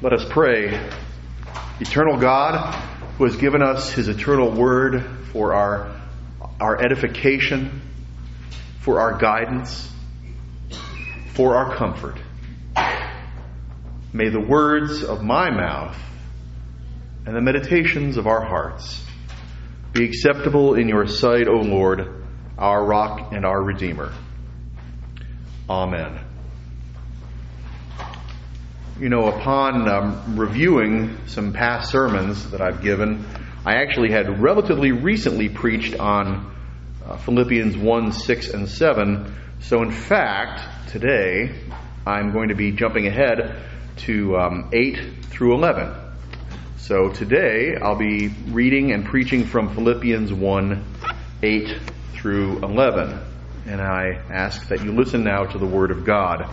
Let us pray. Eternal God, who has given us his eternal word for our, our edification, for our guidance, for our comfort. May the words of my mouth and the meditations of our hearts be acceptable in your sight, O Lord, our rock and our redeemer. Amen. You know, upon um, reviewing some past sermons that I've given, I actually had relatively recently preached on uh, Philippians 1, 6, and 7. So, in fact, today I'm going to be jumping ahead to um, 8 through 11. So, today I'll be reading and preaching from Philippians 1, 8 through 11. And I ask that you listen now to the Word of God.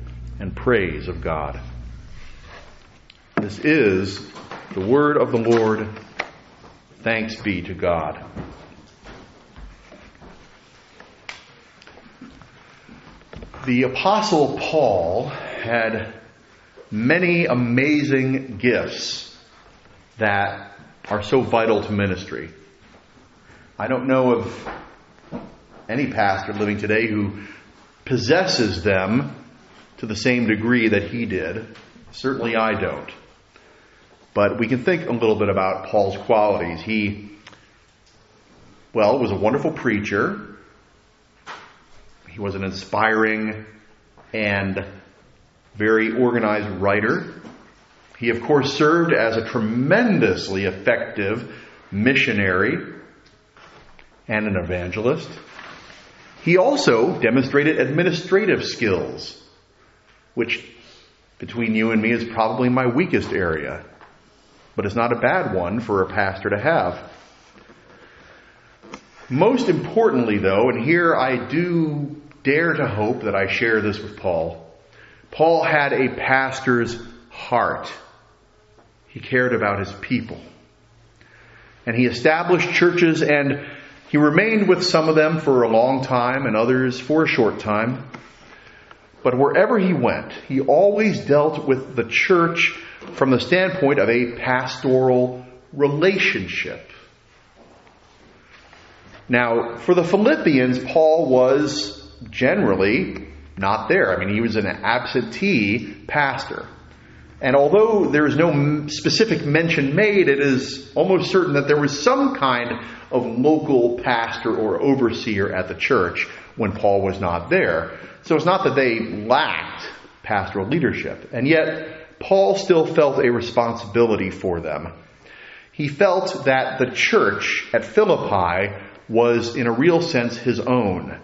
and praise of God. This is the word of the Lord. Thanks be to God. The Apostle Paul had many amazing gifts that are so vital to ministry. I don't know of any pastor living today who possesses them to the same degree that he did. Certainly I don't. But we can think a little bit about Paul's qualities. He, well, was a wonderful preacher. He was an inspiring and very organized writer. He, of course, served as a tremendously effective missionary and an evangelist. He also demonstrated administrative skills which between you and me is probably my weakest area, but it's not a bad one for a pastor to have. Most importantly, though, and here I do dare to hope that I share this with Paul, Paul had a pastor's heart. He cared about his people. And he established churches and he remained with some of them for a long time and others for a short time. But wherever he went, he always dealt with the church from the standpoint of a pastoral relationship. Now, for the Philippians, Paul was generally not there. I mean, he was an absentee pastor. And although there is no specific mention made, it is almost certain that there was some kind of local pastor or overseer at the church when Paul was not there. So it's not that they lacked pastoral leadership. And yet, Paul still felt a responsibility for them. He felt that the church at Philippi was, in a real sense, his own.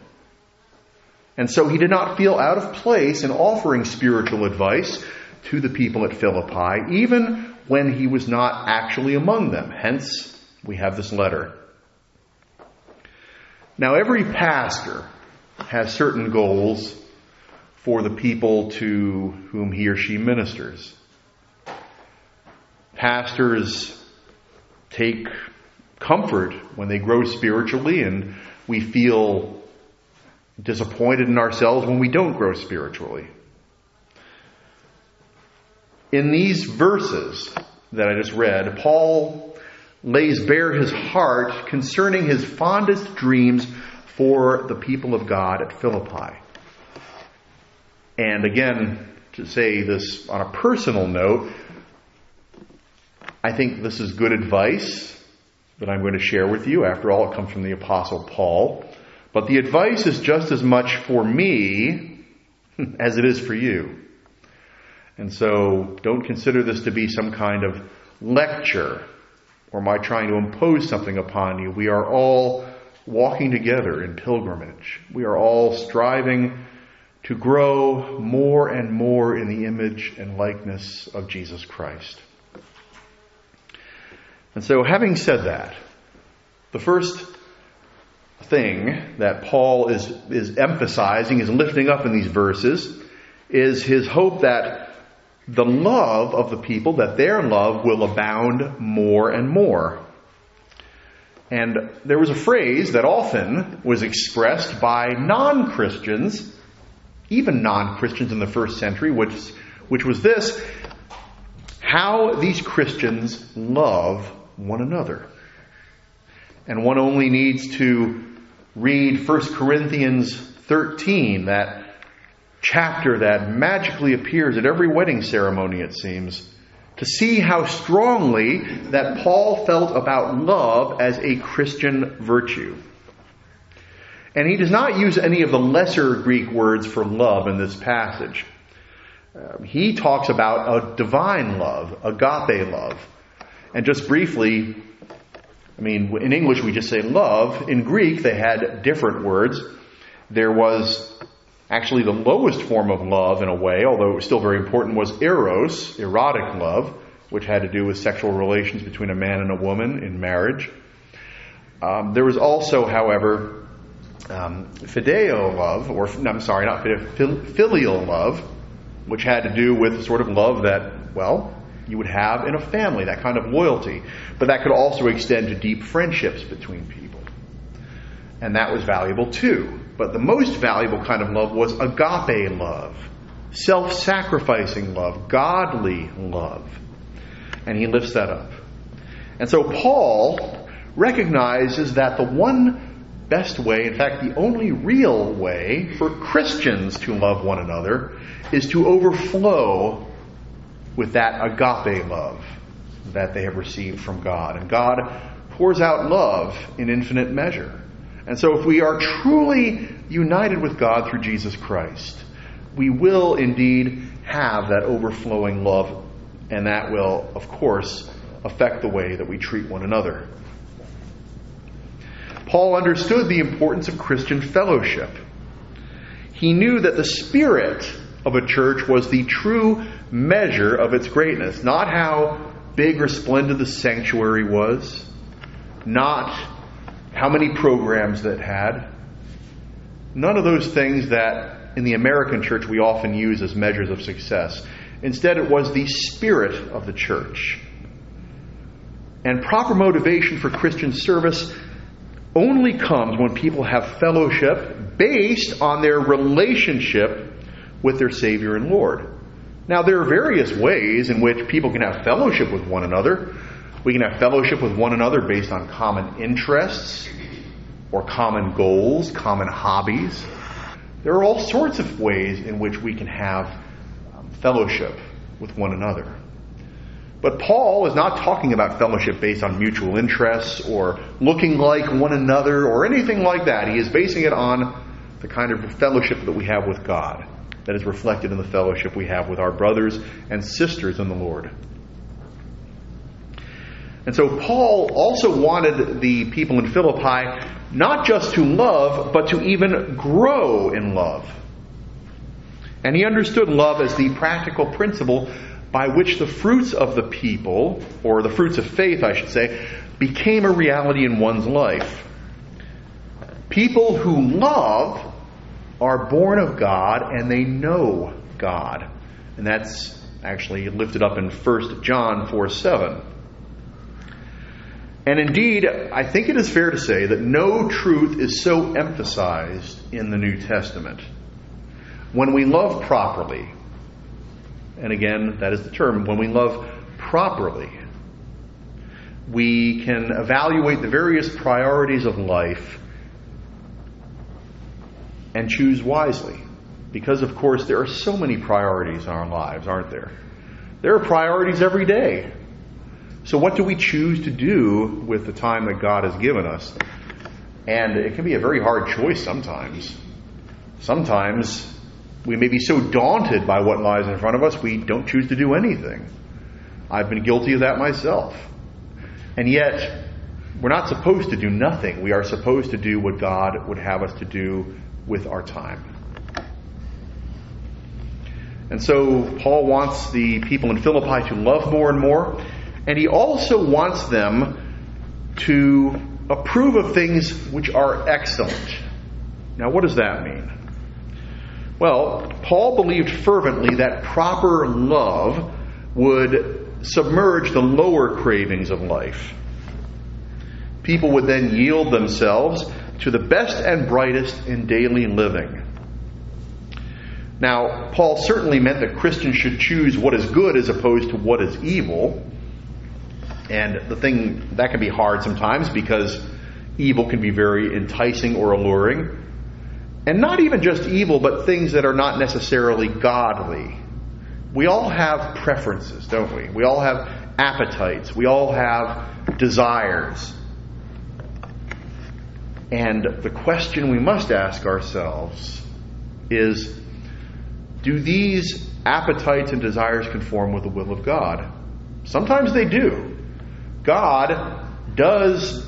And so he did not feel out of place in offering spiritual advice to the people at Philippi, even when he was not actually among them. Hence, we have this letter. Now, every pastor has certain goals for the people to whom he or she ministers. Pastors take comfort when they grow spiritually, and we feel disappointed in ourselves when we don't grow spiritually. In these verses that I just read, Paul lays bare his heart concerning his fondest dreams for the people of God at Philippi. And again, to say this on a personal note, I think this is good advice that I'm going to share with you. After all, it comes from the Apostle Paul. But the advice is just as much for me as it is for you. And so don't consider this to be some kind of lecture or my trying to impose something upon you. We are all walking together in pilgrimage. We are all striving to grow more and more in the image and likeness of Jesus Christ. And so, having said that, the first thing that Paul is, is emphasizing, is lifting up in these verses, is his hope that the love of the people, that their love will abound more and more. And there was a phrase that often was expressed by non Christians, even non Christians in the first century, which, which was this how these Christians love one another. And one only needs to read 1 Corinthians 13, that chapter that magically appears at every wedding ceremony, it seems, to see how strongly that Paul felt about love as a Christian virtue. And he does not use any of the lesser Greek words for love in this passage. Um, he talks about a divine love, agape love. And just briefly, I mean, in English we just say love. In Greek they had different words. There was actually the lowest form of love in a way, although it was still very important, was eros, erotic love, which had to do with sexual relations between a man and a woman in marriage. Um, there was also, however, um, fideo love, or I'm sorry, not fideo, filial love, which had to do with the sort of love that, well, you would have in a family, that kind of loyalty. But that could also extend to deep friendships between people. And that was valuable too. But the most valuable kind of love was agape love, self sacrificing love, godly love. And he lifts that up. And so Paul recognizes that the one best way, in fact, the only real way for Christians to love one another is to overflow with that agape love that they have received from God. And God pours out love in infinite measure. And so if we are truly united with God through Jesus Christ, we will indeed have that overflowing love, and that will, of course, affect the way that we treat one another. Paul understood the importance of Christian fellowship. He knew that the spirit of a church was the true measure of its greatness. Not how big or splendid the sanctuary was, not how many programs that had. None of those things that in the American church we often use as measures of success. Instead, it was the spirit of the church. And proper motivation for Christian service only comes when people have fellowship based on their relationship with their Savior and Lord. Now, there are various ways in which people can have fellowship with one another. We can have fellowship with one another based on common interests or common goals, common hobbies. There are all sorts of ways in which we can have um, fellowship with one another. But Paul is not talking about fellowship based on mutual interests or looking like one another or anything like that. He is basing it on the kind of fellowship that we have with God that is reflected in the fellowship we have with our brothers and sisters in the Lord. And so Paul also wanted the people in Philippi not just to love, but to even grow in love. And he understood love as the practical principle by which the fruits of the people, or the fruits of faith, I should say, became a reality in one's life. People who love are born of God and they know God. And that's actually lifted up in 1 John 4 7. And indeed, I think it is fair to say that no truth is so emphasized in the New Testament. When we love properly, and again, that is the term, when we love properly, we can evaluate the various priorities of life and choose wisely. Because, of course, there are so many priorities in our lives, aren't there? There are priorities every day. So, what do we choose to do with the time that God has given us? And it can be a very hard choice sometimes. Sometimes we may be so daunted by what lies in front of us, we don't choose to do anything. I've been guilty of that myself. And yet, we're not supposed to do nothing. We are supposed to do what God would have us to do with our time. And so Paul wants the people in Philippi to love more and more, and he also wants them to approve of things which are excellent. Now, what does that mean? Well, Paul believed fervently that proper love would submerge the lower cravings of life. People would then yield themselves to the best and brightest in daily living. Now, Paul certainly meant that Christians should choose what is good as opposed to what is evil. And the thing that can be hard sometimes because evil can be very enticing or alluring. And not even just evil, but things that are not necessarily godly. We all have preferences, don't we? We all have appetites. We all have desires. And the question we must ask ourselves is do these appetites and desires conform with the will of God? Sometimes they do. God does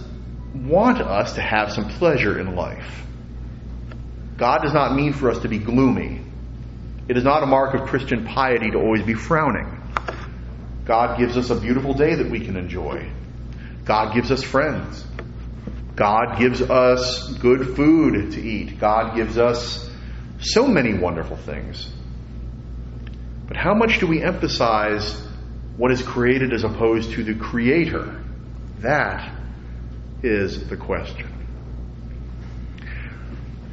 want us to have some pleasure in life. God does not mean for us to be gloomy. It is not a mark of Christian piety to always be frowning. God gives us a beautiful day that we can enjoy. God gives us friends. God gives us good food to eat. God gives us so many wonderful things. But how much do we emphasize what is created as opposed to the Creator? That is the question.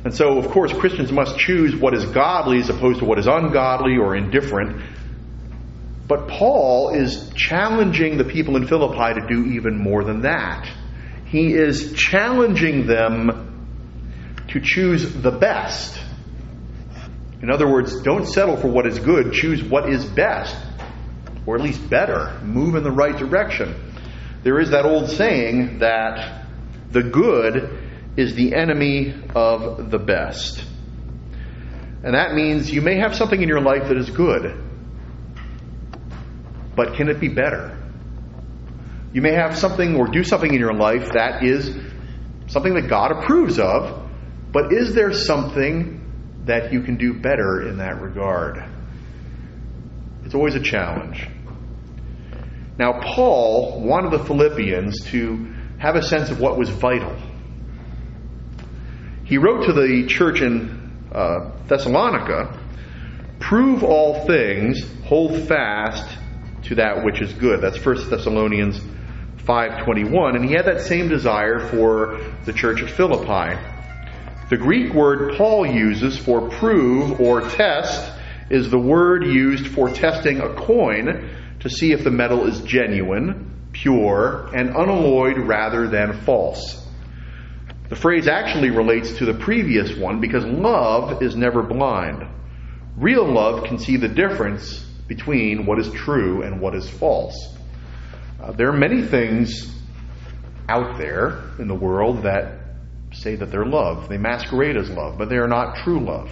And so, of course, Christians must choose what is godly as opposed to what is ungodly or indifferent. But Paul is challenging the people in Philippi to do even more than that. He is challenging them to choose the best in other words, don't settle for what is good, choose what is best, or at least better. Move in the right direction. There is that old saying that the good is the enemy of the best. And that means you may have something in your life that is good, but can it be better? You may have something or do something in your life that is something that God approves of, but is there something that you can do better in that regard. It's always a challenge. Now, Paul wanted the Philippians to have a sense of what was vital. He wrote to the church in uh, Thessalonica prove all things, hold fast to that which is good. That's 1 Thessalonians 5:21 and he had that same desire for the church at Philippi. The Greek word Paul uses for prove or test is the word used for testing a coin to see if the metal is genuine, pure, and unalloyed rather than false. The phrase actually relates to the previous one because love is never blind. Real love can see the difference between what is true and what is false. Uh, there are many things out there in the world that say that they're love. They masquerade as love, but they are not true love.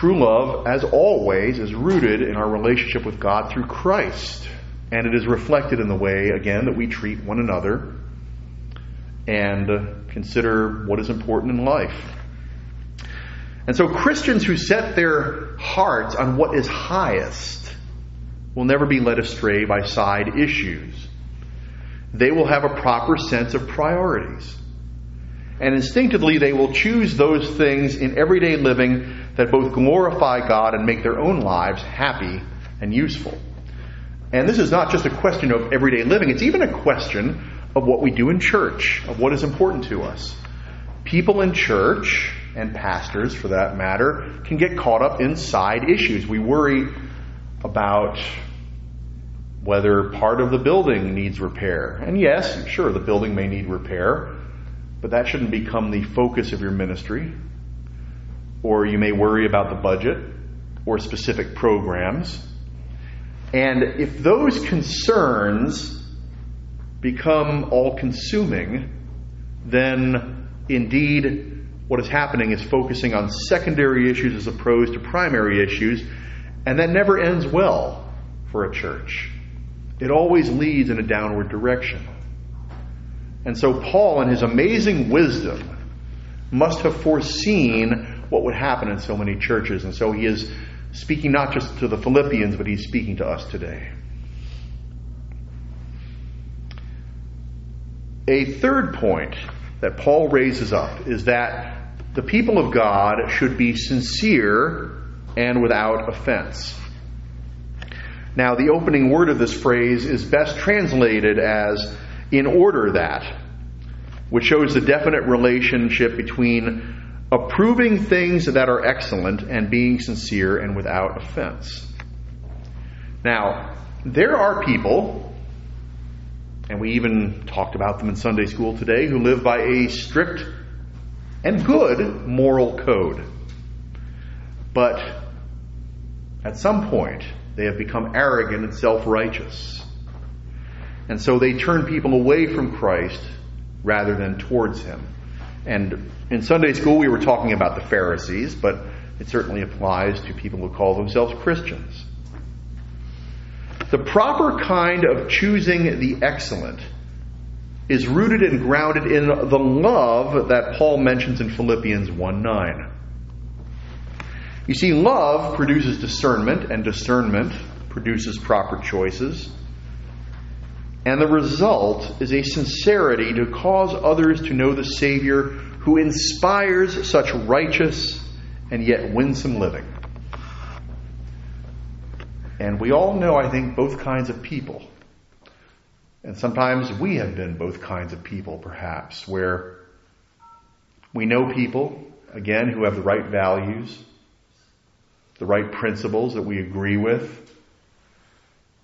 True love, as always, is rooted in our relationship with God through Christ. And it is reflected in the way, again, that we treat one another and consider what is important in life. And so Christians who set their hearts on what is highest will never be led astray by side issues. They will have a proper sense of priorities. And instinctively, they will choose those things in everyday living that both glorify God and make their own lives happy and useful. And this is not just a question of everyday living, it's even a question of what we do in church, of what is important to us. People in church, and pastors for that matter, can get caught up in side issues. We worry about whether part of the building needs repair. And yes, sure, the building may need repair. But that shouldn't become the focus of your ministry. Or you may worry about the budget or specific programs. And if those concerns become all consuming, then indeed what is happening is focusing on secondary issues as opposed to primary issues, and that never ends well for a church. It always leads in a downward direction. And so Paul, in his amazing wisdom, must have foreseen what would happen in so many churches. And so he is speaking not just to the Philippians, but he's speaking to us today. A third point that Paul raises up is that the people of God should be sincere and without offense. Now, the opening word of this phrase is best translated as in order that, which shows the definite relationship between approving things that are excellent and being sincere and without offense. Now, there are people, and we even talked about them in Sunday school today, who live by a strict and good moral code. But at some point, they have become arrogant and self righteous. And so they turn people away from Christ rather than towards Him. And in Sunday school, we were talking about the Pharisees, but it certainly applies to people who call themselves Christians. The proper kind of choosing the excellent is rooted and grounded in the love that Paul mentions in Philippians 1 9. You see, love produces discernment, and discernment produces proper choices. And the result is a sincerity to cause others to know the Savior who inspires such righteous and yet winsome living. And we all know, I think, both kinds of people. And sometimes we have been both kinds of people, perhaps, where we know people, again, who have the right values, the right principles that we agree with,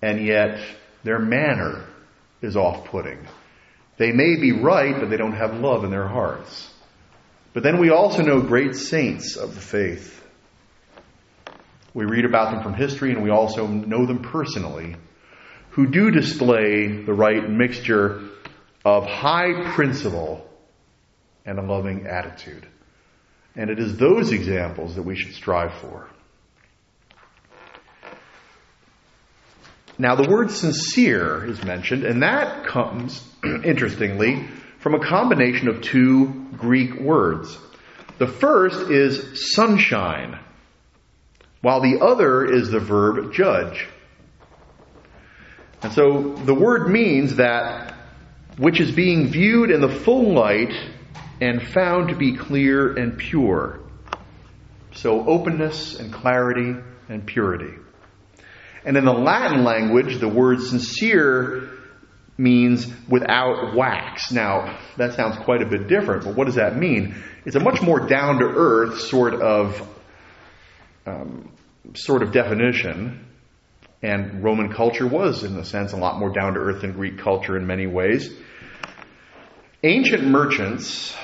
and yet their manner is off putting. They may be right, but they don't have love in their hearts. But then we also know great saints of the faith. We read about them from history and we also know them personally who do display the right mixture of high principle and a loving attitude. And it is those examples that we should strive for. Now, the word sincere is mentioned, and that comes, interestingly, from a combination of two Greek words. The first is sunshine, while the other is the verb judge. And so the word means that which is being viewed in the full light and found to be clear and pure. So openness and clarity and purity. And in the Latin language, the word sincere means without wax. Now, that sounds quite a bit different, but what does that mean? It's a much more down to earth sort of um, sort of definition. And Roman culture was, in a sense, a lot more down to earth than Greek culture in many ways. Ancient merchants,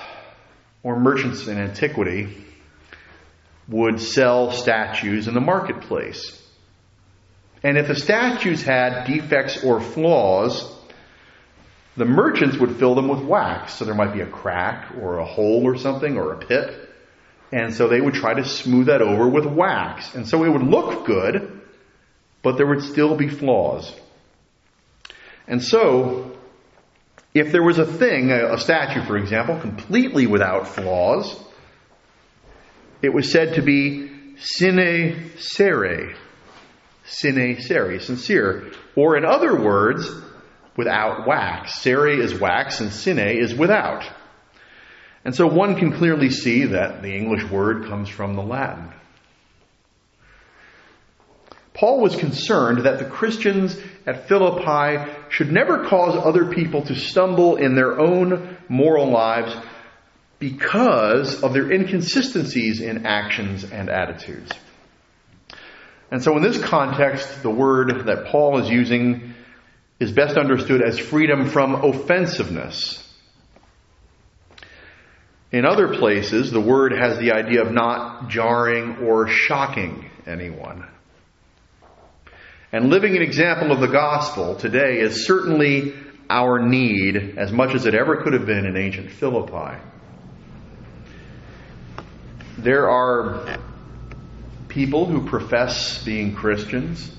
or merchants in antiquity, would sell statues in the marketplace. And if the statues had defects or flaws, the merchants would fill them with wax. So there might be a crack or a hole or something or a pit. And so they would try to smooth that over with wax. And so it would look good, but there would still be flaws. And so, if there was a thing, a, statue for example, completely without flaws, it was said to be sine cera, sine cera, sincere. Or in other words, without wax. Cere is wax and sine is without. And so one can clearly see that the English word comes from the Latin. Paul was concerned that the Christians at Philippi should never cause other people to stumble in their own moral lives because of their inconsistencies in actions and attitudes. And so, in this context, the word that Paul is using is best understood as freedom from offensiveness. In other places, the word has the idea of not jarring or shocking anyone. And living an example of the gospel today is certainly our need as much as it ever could have been in ancient Philippi. There are people who profess being Christians.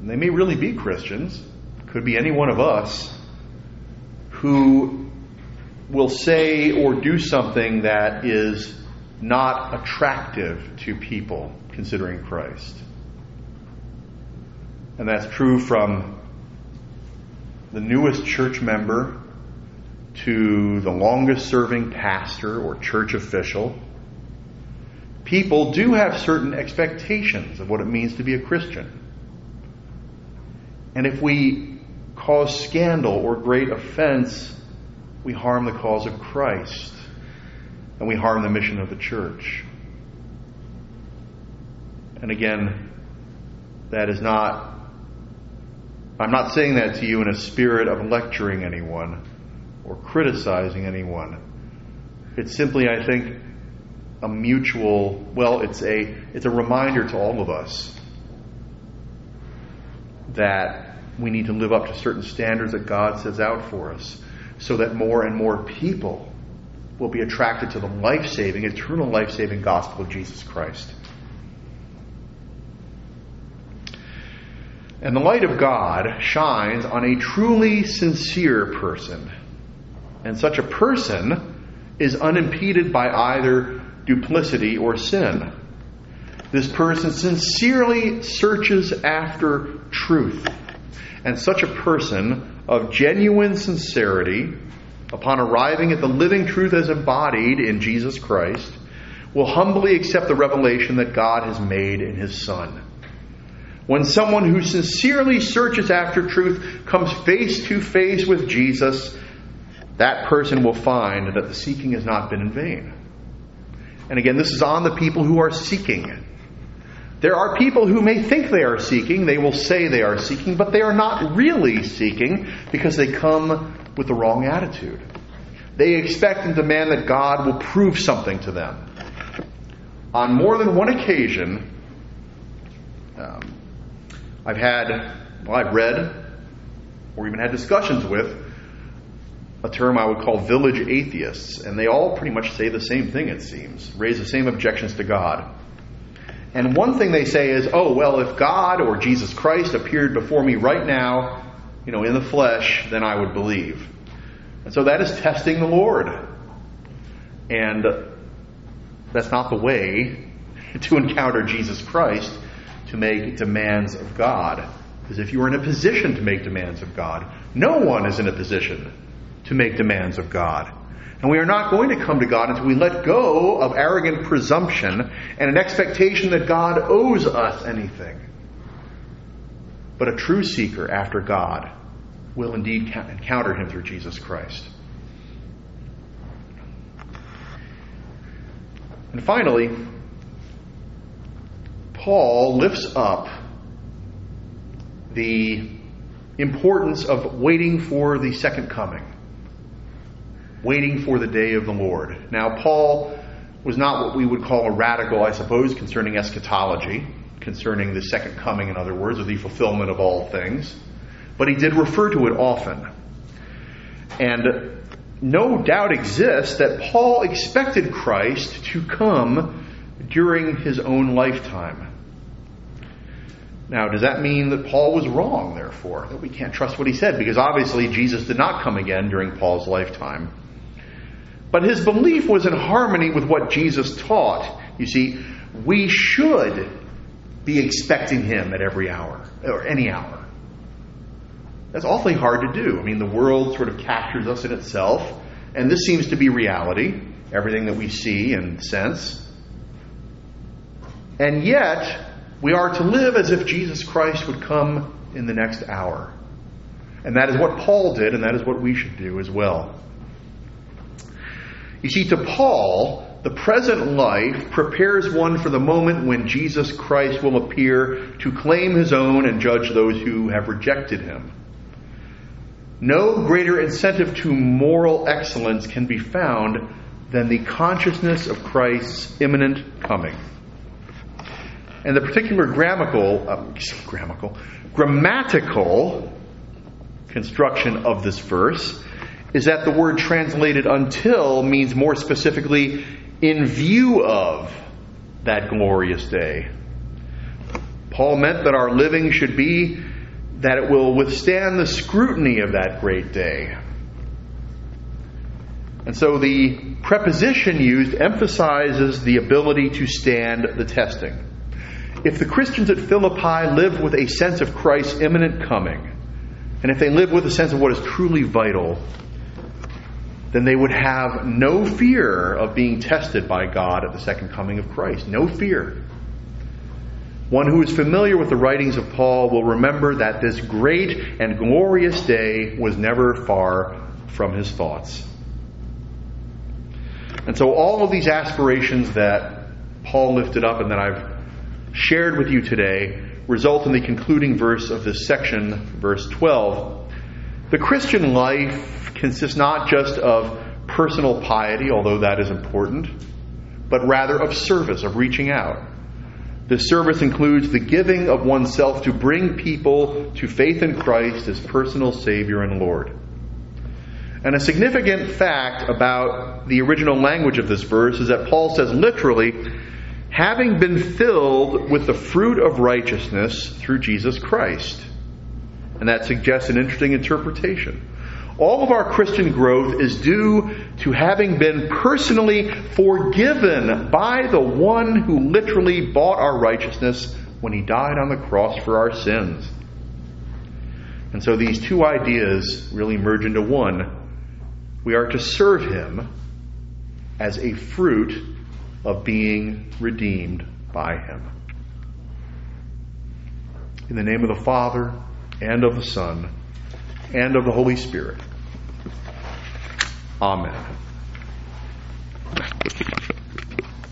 And they may really be Christians, could be any one of us, who will say or do something that is not attractive to people considering Christ. And that's true from the newest church member to the longest serving pastor or church official. People do have certain expectations of what it means to be a Christian. And if we cause scandal or great offense, we harm the cause of Christ and we harm the mission of the church. And again, that is not, I'm not saying that to you in a spirit of lecturing anyone or criticizing anyone. It's simply, I think, a mutual, well, it's a, it's a reminder to all of us that we need to live up to certain standards that God sets out for us so that more and more people will be attracted to the life saving, eternal life saving gospel of Jesus Christ. And the light of God shines on a truly sincere person. And such a person is unimpeded by either duplicity or sin. This person sincerely searches after truth. And such a person of genuine sincerity, upon arriving at the living truth as embodied in Jesus Christ, will humbly accept the revelation that God has made in His Son. When someone who sincerely searches after truth comes face to face with Jesus, that person will find that the seeking has not been in vain. And again, this is on the people who are seeking. There are people who may think they are seeking, they will say they are seeking, but they are not really seeking because they come with the wrong attitude. They expect and demand that God will prove something to them. On more than one occasion, um, I've had, well, I've read or even had discussions with a term I would call village atheists, and they all pretty much say the same thing, it seems, raise the same objections to God. And one thing they say is, oh, well, if God or Jesus Christ appeared before me right now, you know, in the flesh, then I would believe. And so that is testing the Lord. And that's not the way to encounter Jesus Christ to make demands of God. Because if you are in a position to make demands of God, no one is in a position to make demands of God. And we are not going to come to God until we let go of arrogant presumption and an expectation that God owes us anything. But a true seeker after God will indeed encounter him through Jesus Christ. And finally, Paul lifts up the importance of waiting for the second coming waiting for the day of the Lord. Now, Paul was not what we would call a radical, I suppose, concerning eschatology, concerning the second coming, in other words, or the fulfillment of all things, but he did refer to it often. And no doubt exists that Paul expected Christ to come during his own lifetime. Now, does that mean that Paul was wrong, therefore? That we can't trust what he said? Because obviously Jesus did not come again during Paul's lifetime. But his belief was in harmony with what Jesus taught. You see, we should be expecting him at every hour, or any hour. That's awfully hard to do. I mean, the world sort of captures us in itself, and this seems to be reality, everything that we see and sense. And yet, we are to live as if Jesus Christ would come in the next hour. And that is what Paul did, and that is what we should do as well. You see, to Paul, the present life prepares one for the moment when Jesus Christ will appear to claim his own and judge those who have rejected him. No greater incentive to moral excellence can be found than the consciousness of Christ's imminent coming. And the particular grammatical, uh, grammatical, grammatical construction of this verse is that the word translated until means more specifically in view of that glorious day. Paul meant that our living should be that it will withstand the scrutiny of that great day. And so the preposition used emphasizes the ability to stand the testing. If the Christians at Philippi lived with a sense of Christ's imminent coming, and if they lived with a sense of what is truly vital, then they would have no fear of being tested by God at the second coming of Christ. No fear. One who is familiar with the writings of Paul will remember that this great and glorious day was never far from his thoughts. And so, all of these aspirations that Paul lifted up and that I've shared with you today result in the concluding verse of this section, verse 12. The Christian life consists not just of personal piety, although that is important, but rather of service, of reaching out. This service includes the giving of oneself to bring people to faith in Christ as personal Savior and Lord. And a significant fact about the original language of this verse is that Paul says literally, having been filled with the fruit of righteousness through Jesus Christ. And that suggests an interesting interpretation. All of our Christian growth is due to having been personally forgiven by the one who literally bought our righteousness when he died on the cross for our sins. And so these two ideas really merge into one. We are to serve him as a fruit of being redeemed by him. In the name of the Father, and of the Son, and of the Holy Spirit. Amen.